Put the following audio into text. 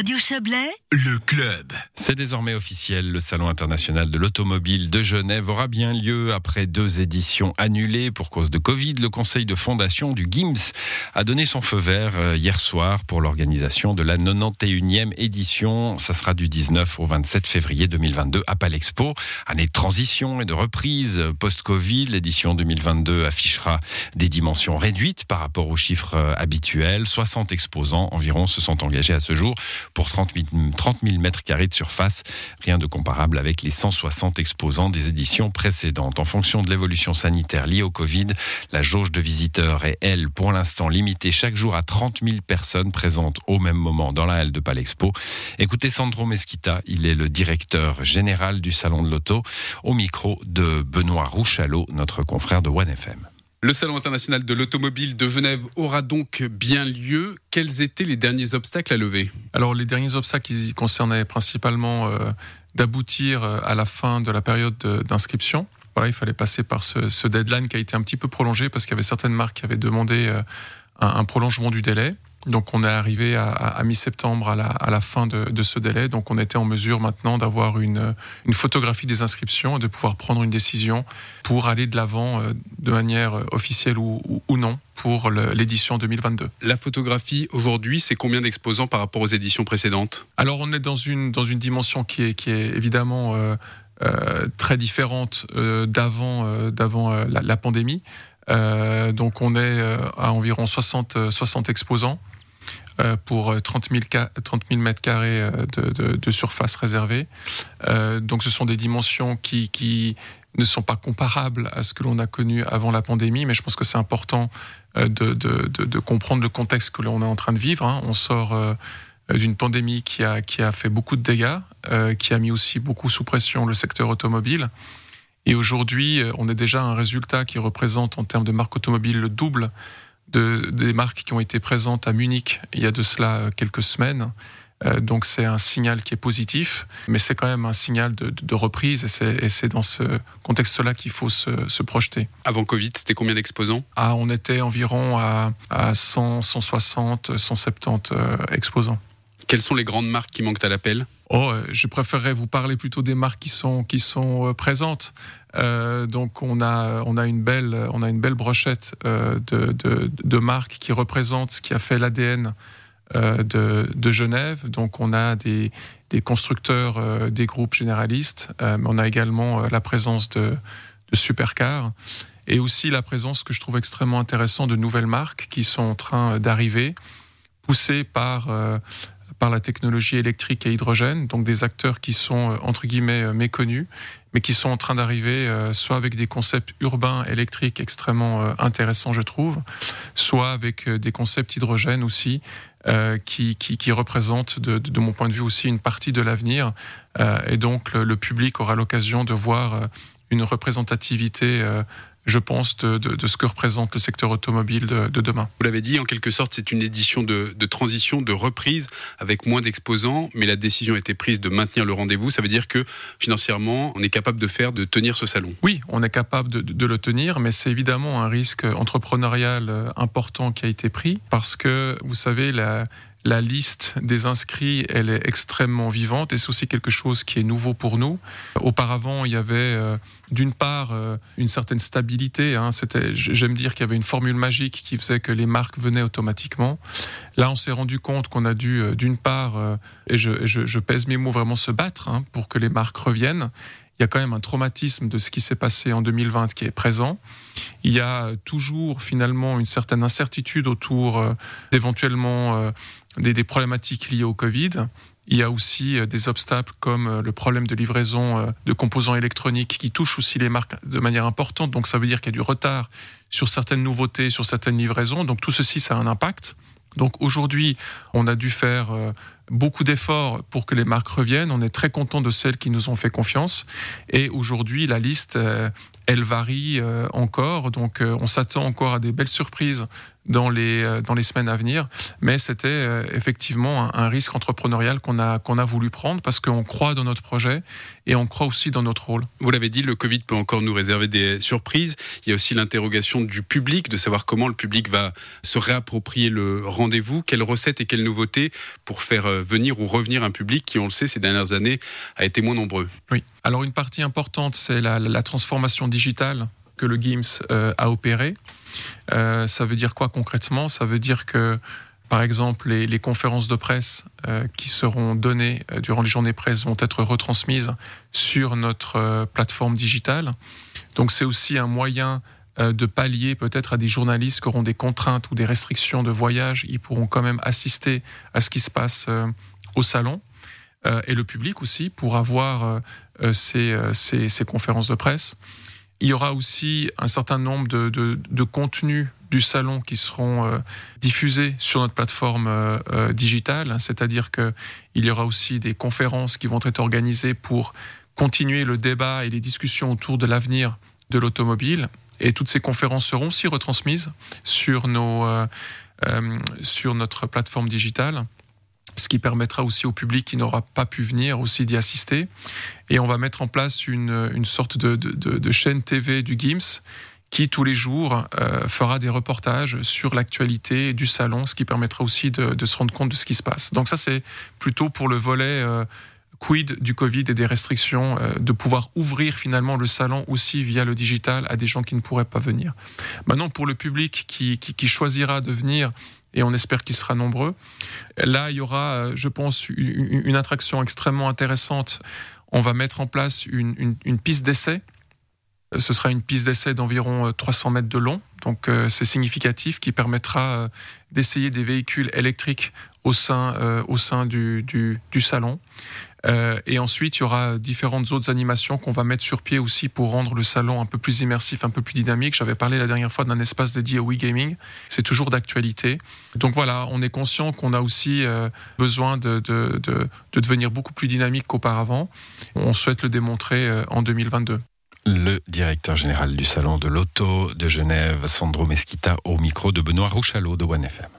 Radio Chablais, le club. C'est désormais officiel, le Salon international de l'automobile de Genève aura bien lieu après deux éditions annulées pour cause de Covid. Le conseil de fondation du GIMS a donné son feu vert euh, hier soir pour l'organisation de la 91e édition. Ça sera du 19 au 27 février 2022 à Palexpo. Année de transition et de reprise post-Covid, l'édition 2022 affichera des dimensions réduites par rapport aux chiffres euh, habituels. 60 exposants environ se sont engagés à ce jour pour 30 000, mètres carrés de surface. Rien de comparable avec les 160 exposants des éditions précédentes. En fonction de l'évolution sanitaire liée au Covid, la jauge de visiteurs est, elle, pour l'instant limitée chaque jour à 30 000 personnes présentes au même moment dans la halle de Palexpo. Écoutez Sandro Mesquita, il est le directeur général du Salon de l'Auto, au micro de Benoît Rouchalot, notre confrère de OneFM. Le Salon international de l'automobile de Genève aura donc bien lieu. Quels étaient les derniers obstacles à lever? Alors les derniers obstacles ils concernaient principalement euh, d'aboutir euh, à la fin de la période d'inscription. Voilà, il fallait passer par ce, deadline qui a été un petit peu prolongé parce qu'il y avait certaines marques qui avaient demandé euh, un prolongement du délai. Donc on est arrivé à, mi-septembre à la, fin de, ce délai. Donc on était en mesure maintenant d'avoir une, photographie des inscriptions et de pouvoir prendre une décision pour aller de l'avant euh, de manière officielle ou, non pour l'édition 2022. La photographie aujourd'hui, c'est combien d'exposants par rapport aux éditions précédentes? Alors on est dans une, dans une dimension qui est, qui est évidemment euh, euh, très différente d'avant d'avant la, la, pandémie. donc on est à environ 60, 60 exposants. Euh, pour 30 000, 30 mètres carrés euh, de, surface réservée. Euh, donc ce sont des dimensions qui, ne sont pas comparables à ce que l'on a connu avant la pandémie, mais je pense que c'est important de, comprendre le contexte que l'on est en train de vivre. Hein. On sort d'une pandémie qui a, fait beaucoup de dégâts, qui a mis aussi beaucoup sous pression le secteur automobile. Et aujourd'hui, on est déjà un résultat qui représente en termes de marque automobile le double de, des marques qui ont été présentes à Munich il y a de cela quelques semaines. Euh, donc c'est un signal qui est positif, mais c'est quand même un signal de, reprise et c'est dans ce contexte-là qu'il faut se, projeter. Avant Covid, c'était combien d'exposants? Ah, On était environ à, à 100, 160, 170 exposants. Quelles sont les grandes marques qui manquent à l'appel Oh, euh, je préférerais vous parler plutôt des marques qui sont qui sont euh, présentes. Euh, donc on a on a une belle on a une belle brochette de, de, marques qui représentent ce qui a fait l'ADN de, de Genève. Donc on a des des constructeurs des groupes généralistes, mais on a également la présence de, de supercars et aussi la présence que je trouve extrêmement intéressant de nouvelles marques qui sont en train d'arriver, poussées par par la technologie électrique et hydrogène, donc des acteurs qui sont euh, entre guillemets euh, méconnus, mais qui sont en train d'arriver euh, soit avec des concepts urbains électriques extrêmement intéressants, je trouve, soit avec des concepts hydrogène aussi, qui, qui, représentent de, de, mon point de vue aussi une partie de l'avenir. et donc le, le public aura l'occasion de voir une représentativité je pense, de, ce que représente le secteur automobile de, demain. Vous l'avez dit, en quelque sorte, c'est une édition de, transition, de reprise, avec moins d'exposants, mais la décision a été prise de maintenir le rendez-vous. Ça veut dire que financièrement, on est capable de faire, de tenir ce salon. Oui, on est capable de, le tenir, mais c'est évidemment un risque entrepreneurial euh, important qui a été pris, parce que, vous savez, la, la liste des inscrits, elle est extrêmement vivante et c'est aussi quelque chose qui est nouveau pour nous. Auparavant, il y avait euh, d'une part euh, une certaine stabilité. Hein, c'était, j'aime dire qu'il y avait une formule magique qui faisait que les marques venaient automatiquement. Là, on s'est rendu compte qu'on a dû, euh, d'une part, et je, pèse mes mots, vraiment se battre hein, pour que les marques reviennent. Il y a quand même un traumatisme de ce qui s'est passé en 2020 qui est présent. Il y a toujours finalement une certaine incertitude autour d'éventuellement des, problématiques liées au Covid. Il y a aussi euh, des obstacles comme euh, le problème de livraison euh, de composants électroniques qui touchent aussi les marques de manière importante. Donc ça veut dire qu'il y a du retard sur certaines nouveautés, sur certaines livraisons. Donc tout ceci, ça a un impact. Donc aujourd'hui, on a dû faire beaucoup d'efforts pour que les marques reviennent. On est très content de celles qui nous ont fait confiance. Et aujourd'hui, la liste, elle varie encore. Donc on s'attend encore à des belles surprises dans les, euh, dans les semaines à venir. Mais c'était euh, effectivement un, risque entrepreneurial qu'on a, qu'on a voulu prendre parce qu'on croit dans notre projet et on croit aussi dans notre rôle. Vous l'avez dit, le Covid peut encore nous réserver des surprises. Il y a aussi l'interrogation du public, de savoir comment le public va se réapproprier le rendez-vous, quelles recettes et quelles nouveautés pour faire euh, venir ou revenir un public qui, on le sait, ces dernières années a été moins nombreux. Oui. Alors une partie importante, c'est la, transformation digitale que le GIMS a opérée. Euh, ça veut dire quoi concrètement? Ça veut dire que, par exemple, les, conférences de presse euh, qui seront données euh, durant les journées presse vont être retransmises sur notre plateforme digitale. Donc c'est aussi un moyen de pallier peut-être à des journalistes qui auront des contraintes ou des restrictions de voyage. Ils pourront quand même assister à ce qui se passe au salon. et le public aussi pour avoir ces, ces conférences de presse. Il y aura aussi un certain nombre de, contenus du salon qui seront euh, diffusés sur notre plateforme euh, euh, digitale, c'est-à-dire qu'il y aura aussi des conférences qui vont être organisées pour continuer le débat et les discussions autour de l'avenir de l'automobile. Et toutes ces conférences seront aussi retransmises sur, nos, sur notre plateforme digitale ce qui permettra aussi au public qui n'aura pas pu venir aussi d'y assister. Et on va mettre en place une, une sorte de, de, chaîne TV du GIMS qui tous les jours euh, fera des reportages sur l'actualité du salon, ce qui permettra aussi de, se rendre compte de ce qui se passe. Donc ça, c'est plutôt pour le volet euh, quid du Covid et des restrictions, euh, de pouvoir ouvrir finalement le salon aussi via le digital à des gens qui ne pourraient pas venir. Maintenant, pour le public qui, choisira de venir et on espère qu'il sera nombreux. Là, il y aura, euh, je pense, une, attraction extrêmement intéressante. On va mettre en place une, piste d'essai. Euh, ce sera une piste d'essai d'environ 300 euh, mètres de long, donc c'est significatif, qui permettra d'essayer des véhicules électriques au sein, au sein du, du salon. Euh, et ensuite, il y aura différentes autres animations qu'on va mettre sur pied aussi pour rendre le salon un peu plus immersif, un peu plus dynamique. J'avais parlé la dernière fois d'un espace dédié au Wii Gaming. C'est toujours d'actualité. Donc voilà, on est conscient qu'on a aussi euh, besoin de, de, de, de, devenir beaucoup plus dynamique qu'auparavant. On souhaite le démontrer euh, en 2022 le directeur général du Salon de l'Auto de Genève, Sandro Mesquita, au micro de Benoît Rouchalot de OneFM.